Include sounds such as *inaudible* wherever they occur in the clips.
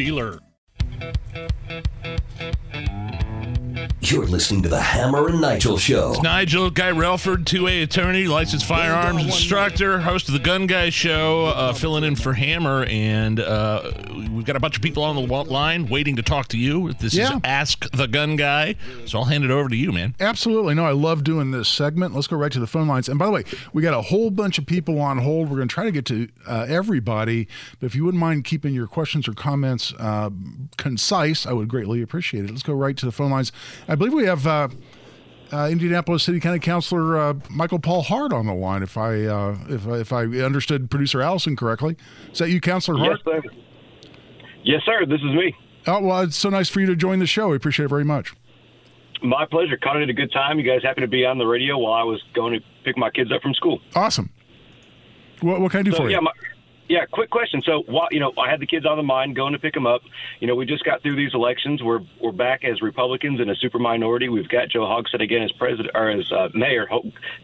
dealer. You're listening to the Hammer and Nigel Show. It's Nigel Guy Relford, 2A attorney, licensed firearms instructor, host of the Gun Guy Show, uh, filling in for Hammer. And uh, we've got a bunch of people on the line waiting to talk to you. This Yeah. is Ask the Gun Guy. So I'll hand it over to you, man. Absolutely. No, I love doing this segment. Let's go right to the phone lines. And by the way, we got a whole bunch of people on hold. We're going to try to get to uh, everybody. But if you wouldn't mind keeping your questions or comments uh, concise, I would greatly appreciate it. Let's go right to the phone lines. I believe we have uh, uh, Indianapolis City County Councilor uh, Michael Paul Hart on the line. If I uh, if if I understood producer Allison correctly, is that you, Councilor Hart? Yes, sir. Yes, sir. This is me. Oh well, it's so nice for you to join the show. We appreciate it very much. My pleasure. Caught it at a good time. You guys happened to be on the radio while I was going to pick my kids up from school. Awesome. What, what can I do So, for you? yeah, my, yeah. Quick question. So, while, you know, I had the kids on the mind going to pick them up. You know, we just got through these elections. We're we're back as Republicans in a super minority. We've got Joe Hogsett again as president or as uh, mayor.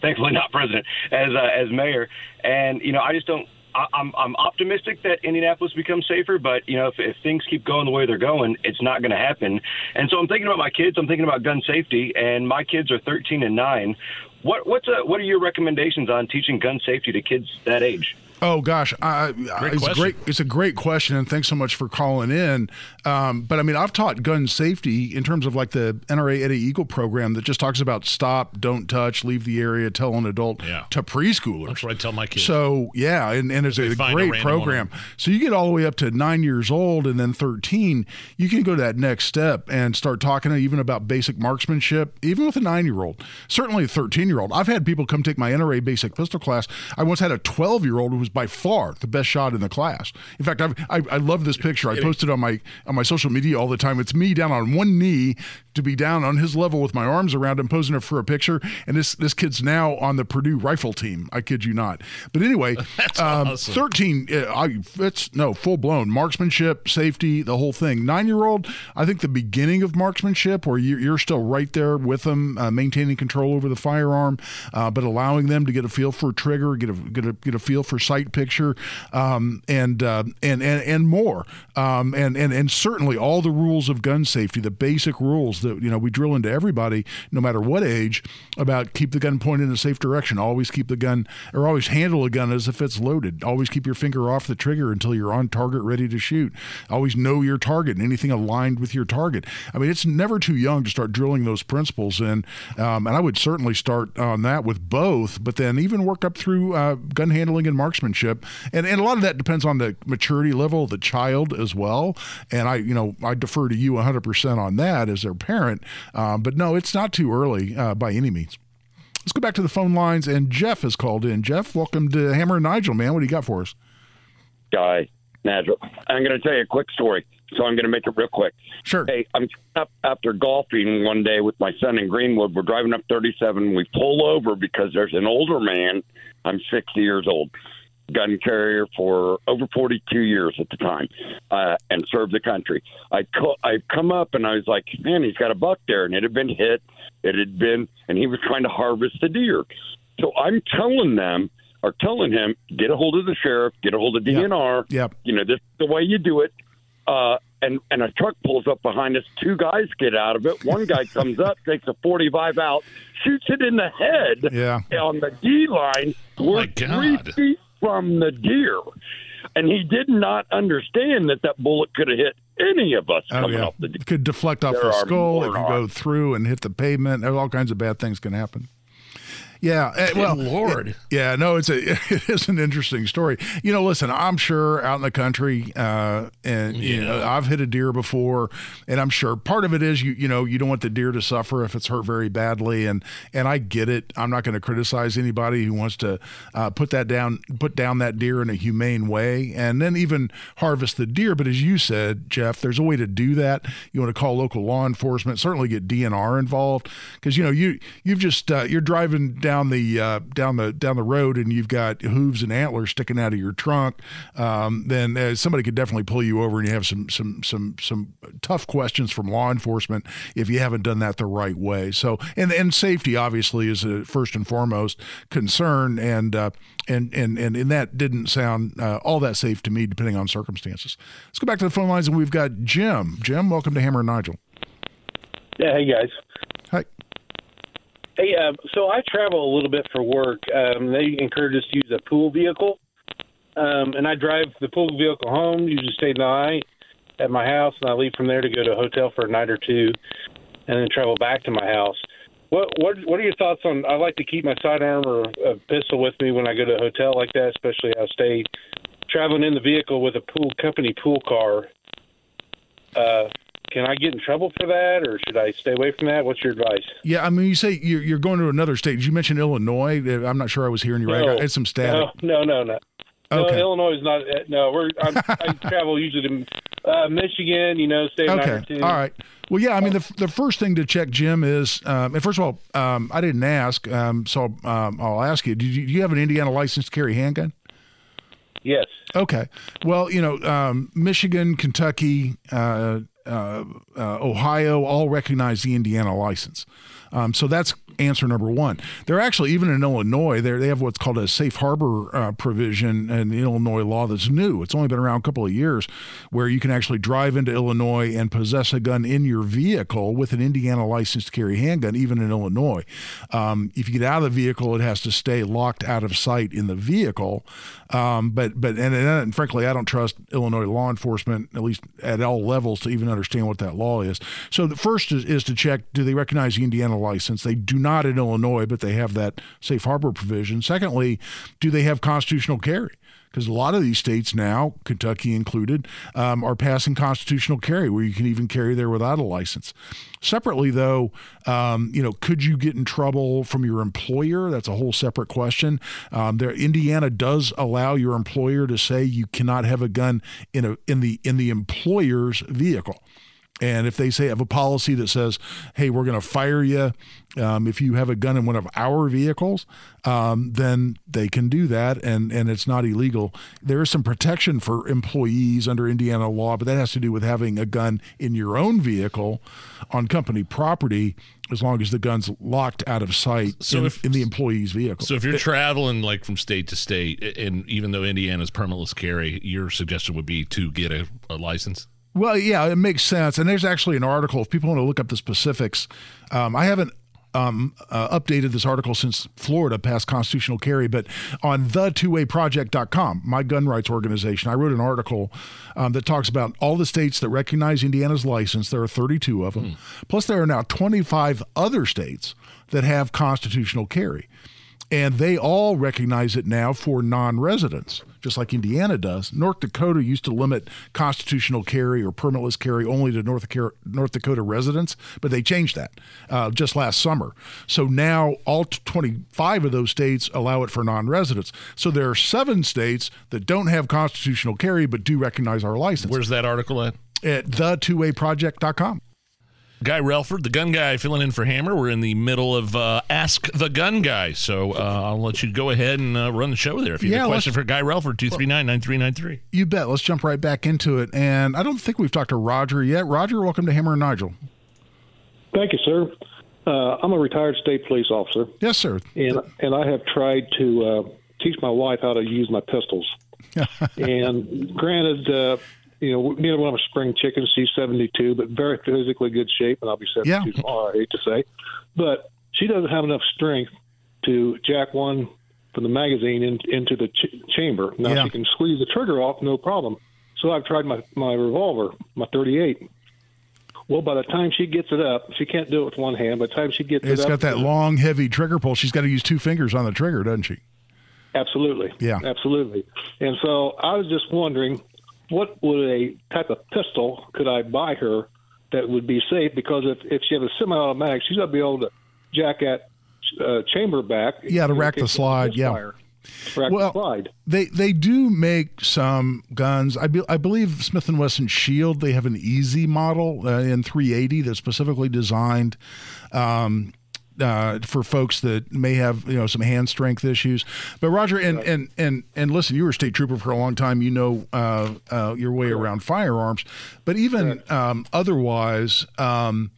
Thankfully, not president as uh, as mayor. And you know, I just don't. I- I'm I'm optimistic that Indianapolis becomes safer, but you know if, if things keep going the way they're going, it's not going to happen. And so I'm thinking about my kids. I'm thinking about gun safety, and my kids are 13 and nine. What what's a, what are your recommendations on teaching gun safety to kids that age? Oh gosh, I, I- it's a question. great. It's a great question, and thanks so much for calling in. Um, but I mean, I've taught gun safety in terms of like the NRA Eddie Eagle program that just talks about stop, don't touch, leave the area, tell an adult Yeah. to preschoolers. That's what I tell my kids. So yeah, and, and it's a a great random program. one. So you get all the way up to nine years old and then thirteen. You can go to that next step and start talking even about basic marksmanship, even with a nine-year-old. Certainly a thirteen-year-old. I've had people come take my NRA basic pistol class. I once had a twelve-year-old who was by far the best shot in the class. In fact, I've, I I love this picture. I posted it on my on my social media all the time. It's me down on one knee to be down on his level with my arms around him, posing for a picture. And this this kid's now on the Purdue rifle team. I kid you not. But anyway, *laughs* um, awesome. 13, uh, I, it's no full blown marksmanship, safety, the whole thing. Nine year old, I think the beginning of marksmanship, where you're, you're still right there with them, uh, maintaining control over the firearm, uh, but allowing them to get a feel for trigger, get a get a get a feel for sight picture, um, and, uh, and and and more, um, and and and certainly all the rules of gun safety, the basic rules that you know we drill into everybody, no matter what age, about keep the gun pointed in a safe direction, always keep the gun or always handle a gun as if it's loaded, always keep your finger off the trigger until you're on target, ready to shoot. Always know your target and anything aligned with your target. I mean, it's never too young to start drilling those principles, and um, and I would certainly start on that with both, but then even work up through uh, gun handling and marksmanship, and and a lot of that depends on the maturity level of the child as well. And I, you know, I defer to you 100 percent on that as their parent, um, but no, it's not too early uh, by any means. Let's go back to the phone lines, and Jeff has called in. Jeff, welcome to Hammer and Nigel, man. What do you got for us? guy, Nigel. I'm going to tell you a quick story, so I'm going to make it real quick. Sure. Hey, I'm up after golfing one day with my son in Greenwood. We're driving up 37. We pull over because there's an older man. I'm 60 years old, gun carrier for over 42 years at the time, uh, and served the country. I co- I come up and I was like, man, he's got a buck there, and it had been hit. It had been, and he was trying to harvest the deer. So I'm telling them, or telling him, get a hold of the sheriff, get a hold of DNR. Yep. You know, this is the way you do it. Uh, and and a truck pulls up behind us. Two guys get out of it. One guy comes up, *laughs* takes a 45 out, shoots it in the head Yeah. on the D line. Oh, my We're three God. feet from the deer, and he did not understand that that bullet could have hit any of us Oh coming yeah, off the deer. it could deflect off There the skull. could go through and hit the pavement. There's all kinds of bad things can happen. Yeah, uh, Good well, Lord. it- yeah, no, it's a *laughs* it is an interesting story. You know, listen, I'm sure out in the country, uh, and you know, I've hit a deer before, and I'm sure part of it is you you know you don't want the deer to suffer if it's hurt very badly, and and I get it. I'm not going to criticize anybody who wants to uh, put that down, put down that deer in a humane way, and then even harvest the deer. But as you said, Jeff, there's a way to do that. You want to call local law enforcement, certainly get DNR involved, because you know you you've just uh, you're driving down the uh, down the down the road and you've got hooves and antlers sticking out of your trunk. Um, then uh, somebody could definitely pull you over, and you have some some some some tough questions from law enforcement if you haven't done that the right way. So and and safety obviously is a first and foremost concern, and uh, and and and and that didn't sound uh, all that safe to me, depending on circumstances. Let's go back to the phone lines, and we've got Jim. Jim, welcome to Hammer and Nigel. Yeah, hey guys. Hey, uh, so I travel a little bit for work. Um, they encourage us to use a pool vehicle, um, and I drive the pool vehicle home. Usually stay the night at my house, and I leave from there to go to a hotel for a night or two, and then travel back to my house. What what what are your thoughts on? I like to keep my sidearm or a pistol with me when I go to a hotel like that, especially I stay traveling in the vehicle with a pool company pool car. Uh, can I get in trouble for that, or should I stay away from that? What's your advice? Yeah, I mean, you say you're, you're going to another state. Did you mention Illinois? Uh, I'm not sure I was hearing you right. I had some static. No, no, no, no. Okay. No, Illinois is not. uh, No, we're. I'm, *laughs* I travel usually to uh, Michigan. You know, state. Okay. All right. Well, yeah. I mean, the, the first thing to check, Jim, is um, and first of all, um, I didn't ask, um, so um, I'll ask you. Do you, do you have an Indiana license to carry a handgun? Yes. Okay. Well, you know, um, Michigan, Kentucky, uh, uh, uh, Ohio all recognize the Indiana license. Um, so that's answer number one. They're actually even in Illinois. They they have what's called a safe harbor uh, provision in Illinois law that's new. It's only been around a couple of years, where you can actually drive into Illinois and possess a gun in your vehicle with an Indiana license to carry handgun, even in Illinois. Um, if you get out of the vehicle, it has to stay locked out of sight in the vehicle. Um, but but and, and frankly, I don't trust Illinois law enforcement at least at all levels to even understand what that law is. So the first is, is to check: do they recognize the Indiana license? They do not in Illinois, but they have that safe harbor provision. Secondly, do they have constitutional carry? Because a lot of these states now, Kentucky included, um, are passing constitutional carry, where you can even carry there without a license. Separately, though, um, you know, could you get in trouble from your employer? That's a whole separate question. Um, there, Indiana does allow your employer to say you cannot have a gun in a in the in the employer's vehicle. And if they say have a policy that says, "Hey, we're going to fire you um, if you have a gun in one of our vehicles," um, then they can do that, and and it's not illegal. There is some protection for employees under Indiana law, but that has to do with having a gun in your own vehicle on company property, as long as the gun's locked out of sight So in, if- in the employee's vehicle. So if you're traveling like from state to state, and even though Indiana's permitless carry, your suggestion would be to get a, a license. Well, yeah, it makes sense. And there's actually an article. If people want to look up the specifics, um, I haven't um, uh, updated this article since Florida passed constitutional carry, but on the 2Aproject.com, my gun rights organization, I wrote an article um, that talks about all the states that recognize Indiana's license. There are 32 of them. Plus, there are now 25 other states that have constitutional carry. And they all recognize it now for non residents, just like Indiana does. North Dakota used to limit constitutional carry or permitless carry only to North, North Dakota residents, but they changed that uh, just last summer. So now all 25 of those states allow it for non residents. So there are seven states that don't have constitutional carry but do recognize our license Where's that article at? at the2Aproject.com. Guy Relford, the gun guy, filling in for Hammer. We're in the middle of uh, Ask the Gun Guy. So uh, I'll let you go ahead and uh, run the show there. If you Yeah, have a question for Guy Relford, 239 9393. You bet. Let's jump right back into it. And I don't think we've talked to Roger yet. Roger, welcome to Hammer and Nigel. Thank you, sir. Uh, I'm a retired state police officer, Yes, sir. and and I have tried to uh, teach my wife how to use my pistols. *laughs* and granted, uh, you know, me and one of a spring chicken. She's 72, but very physically good shape, and I'll be 72 Yeah. tomorrow. I hate to say, but she doesn't have enough strength to jack one from the magazine in, into the ch- chamber. Now Yeah. she can squeeze the trigger off, no problem. So I've tried my my revolver, my 38. Well, by the time she gets it up, she can't do it with one hand. By the time she gets It's it up, it's got that long, heavy trigger pull. She's got to use two fingers on the trigger, doesn't she? Absolutely. Yeah. Absolutely. And so I was just wondering, what would a type of pistol could I buy her that would be safe? Because if, if she has a semi-automatic, she's going to be able to jack that uh, chamber back. Yeah, to rack the slide, yeah. Rack Well, slide. They they do make some guns. I, be, I believe Smith and Wesson Shield. They have an EZ model uh, in 380 that's specifically designed. Um, uh, for folks that may have you know some hand strength issues, but Roger and and and and listen, you were a state trooper for a long time. You know uh, uh, your way around firearms, but even um, otherwise, um,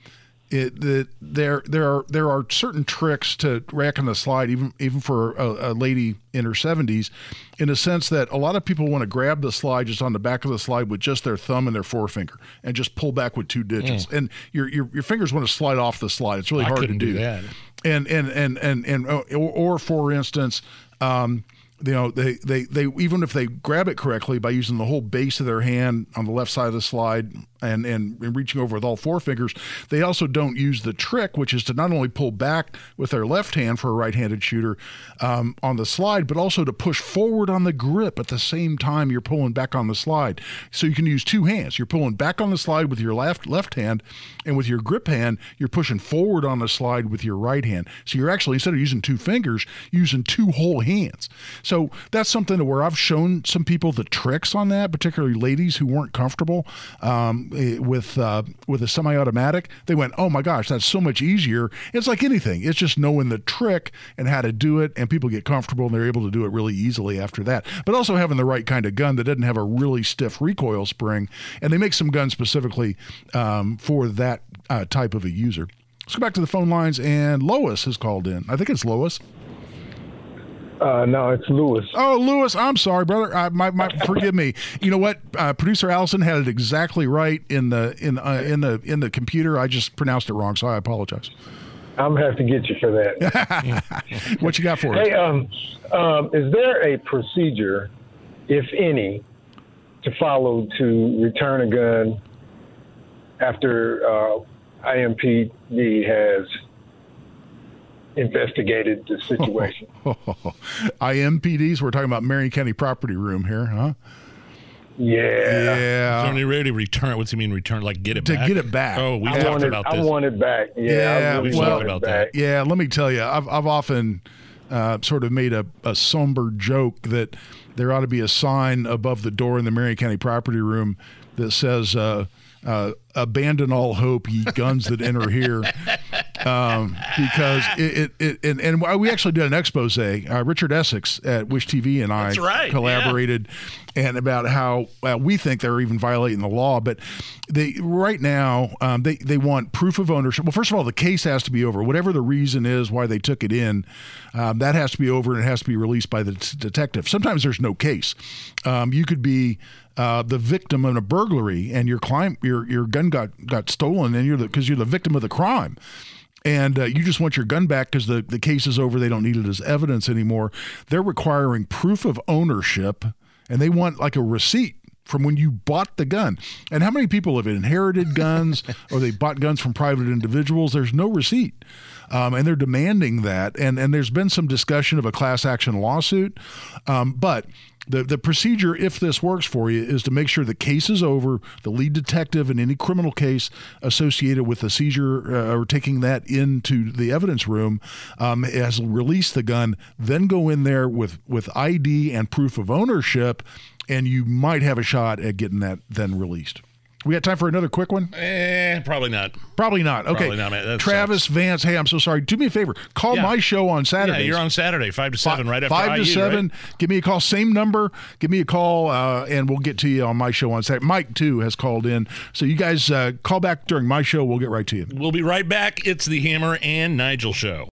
it that there there are there are certain tricks to rack on the slide, even even for a, a lady in her seventies, in a sense that a lot of people want to grab the slide just on the back of the slide with just their thumb and their forefinger and just pull back with two digits, and your, your your fingers want to slide off the slide. It's really I hard to couldn't do that. And and and and and or, or for instance. Um, you know they, they they even if they grab it correctly by using the whole base of their hand on the left side of the slide and, and and reaching over with all four fingers they also don't use the trick which is to not only pull back with their left hand for a right-handed shooter um, on the slide but also to push forward on the grip at the same time you're pulling back on the slide. So you can use two hands. You're pulling back on the slide with your left left hand and with your grip hand you're pushing forward on the slide with your right hand. So you're actually instead of using two fingers using two whole hands. So that's something where I've shown some people the tricks on that, particularly ladies who weren't comfortable um, with uh, with a semi-automatic. They went, "Oh my gosh, that's so much easier." It's like anything; it's just knowing the trick and how to do it, and people get comfortable and they're able to do it really easily after that. But also having the right kind of gun that doesn't have a really stiff recoil spring, and they make some guns specifically um, for that uh, type of a user. Let's go back to the phone lines, and Lois has called in. I think it's Lois. Uh, no, it's Lewis. Oh, Lewis, I'm sorry, brother. I, my, my, *laughs* forgive me. You know what? Uh, Producer Allison had it exactly right in the in uh, in the in the computer. I just pronounced it wrong, so I apologize. I'm gonna have to get you for that. *laughs* what you got for us? hey, um, um, is there a procedure, if any, to follow to return a gun after uh, IMPD has investigated the situation? *laughs* IMPDs. We're talking about Marion County Property Room here, huh? Yeah. Yeah. So when you're ready to return, what's he mean return? Like get it back. To back? get it back. Oh, we I talked want it, about I this. want it back. Yeah, Yeah, I really well- want it about that. Yeah, let me tell you, I've I've often uh, sort of made a, a somber joke that there ought to be a sign above the door in the Marion County Property Room that says. Uh, uh, abandon all hope, ye guns that enter here, *laughs* um, because it, it, it and, and we actually did an expose. Uh, Richard Essex at Wish TV and I right, collaborated, and about how uh, we think they're even violating the law. But they right now um, they they want proof of ownership. Well, first of all, the case has to be over. Whatever the reason is why they took it in, um, that has to be over and it has to be released by the t- detective. Sometimes there's no case. Um, you could be uh, the victim of a burglary and your client your your gun got got stolen and you're because you're the victim of the crime and uh, you just want your gun back because the, the case is over. They don't need it as evidence anymore. They're requiring proof of ownership and they want like a receipt from when you bought the gun. And how many people have inherited guns *laughs* or they bought guns from private individuals? There's no receipt. Um, and they're demanding that. And and there's been some discussion of a class action lawsuit. Um, but the, the procedure, if this works for you, is to make sure the case is over. The lead detective in any criminal case associated with the seizure uh, or taking that into the evidence room um, has released the gun. Then go in there with with ID and proof of ownership, and you might have a shot at getting that then released. We got time for another quick one? Eh, probably not. Probably not. Okay. Probably not, man. That Travis Vance, hey, I'm so sorry. Do me a favor. Call Yeah. my show on Saturday. Yeah, you're on Saturday, five to seven, right after five to IU, seven. right? Give me a call. Same number. Give me a call, uh, and we'll get to you on my show on Saturday. Mike too has called in, so you guys uh, call back during my show. We'll get right to you. We'll be right back. It's the Hammer and Nigel show.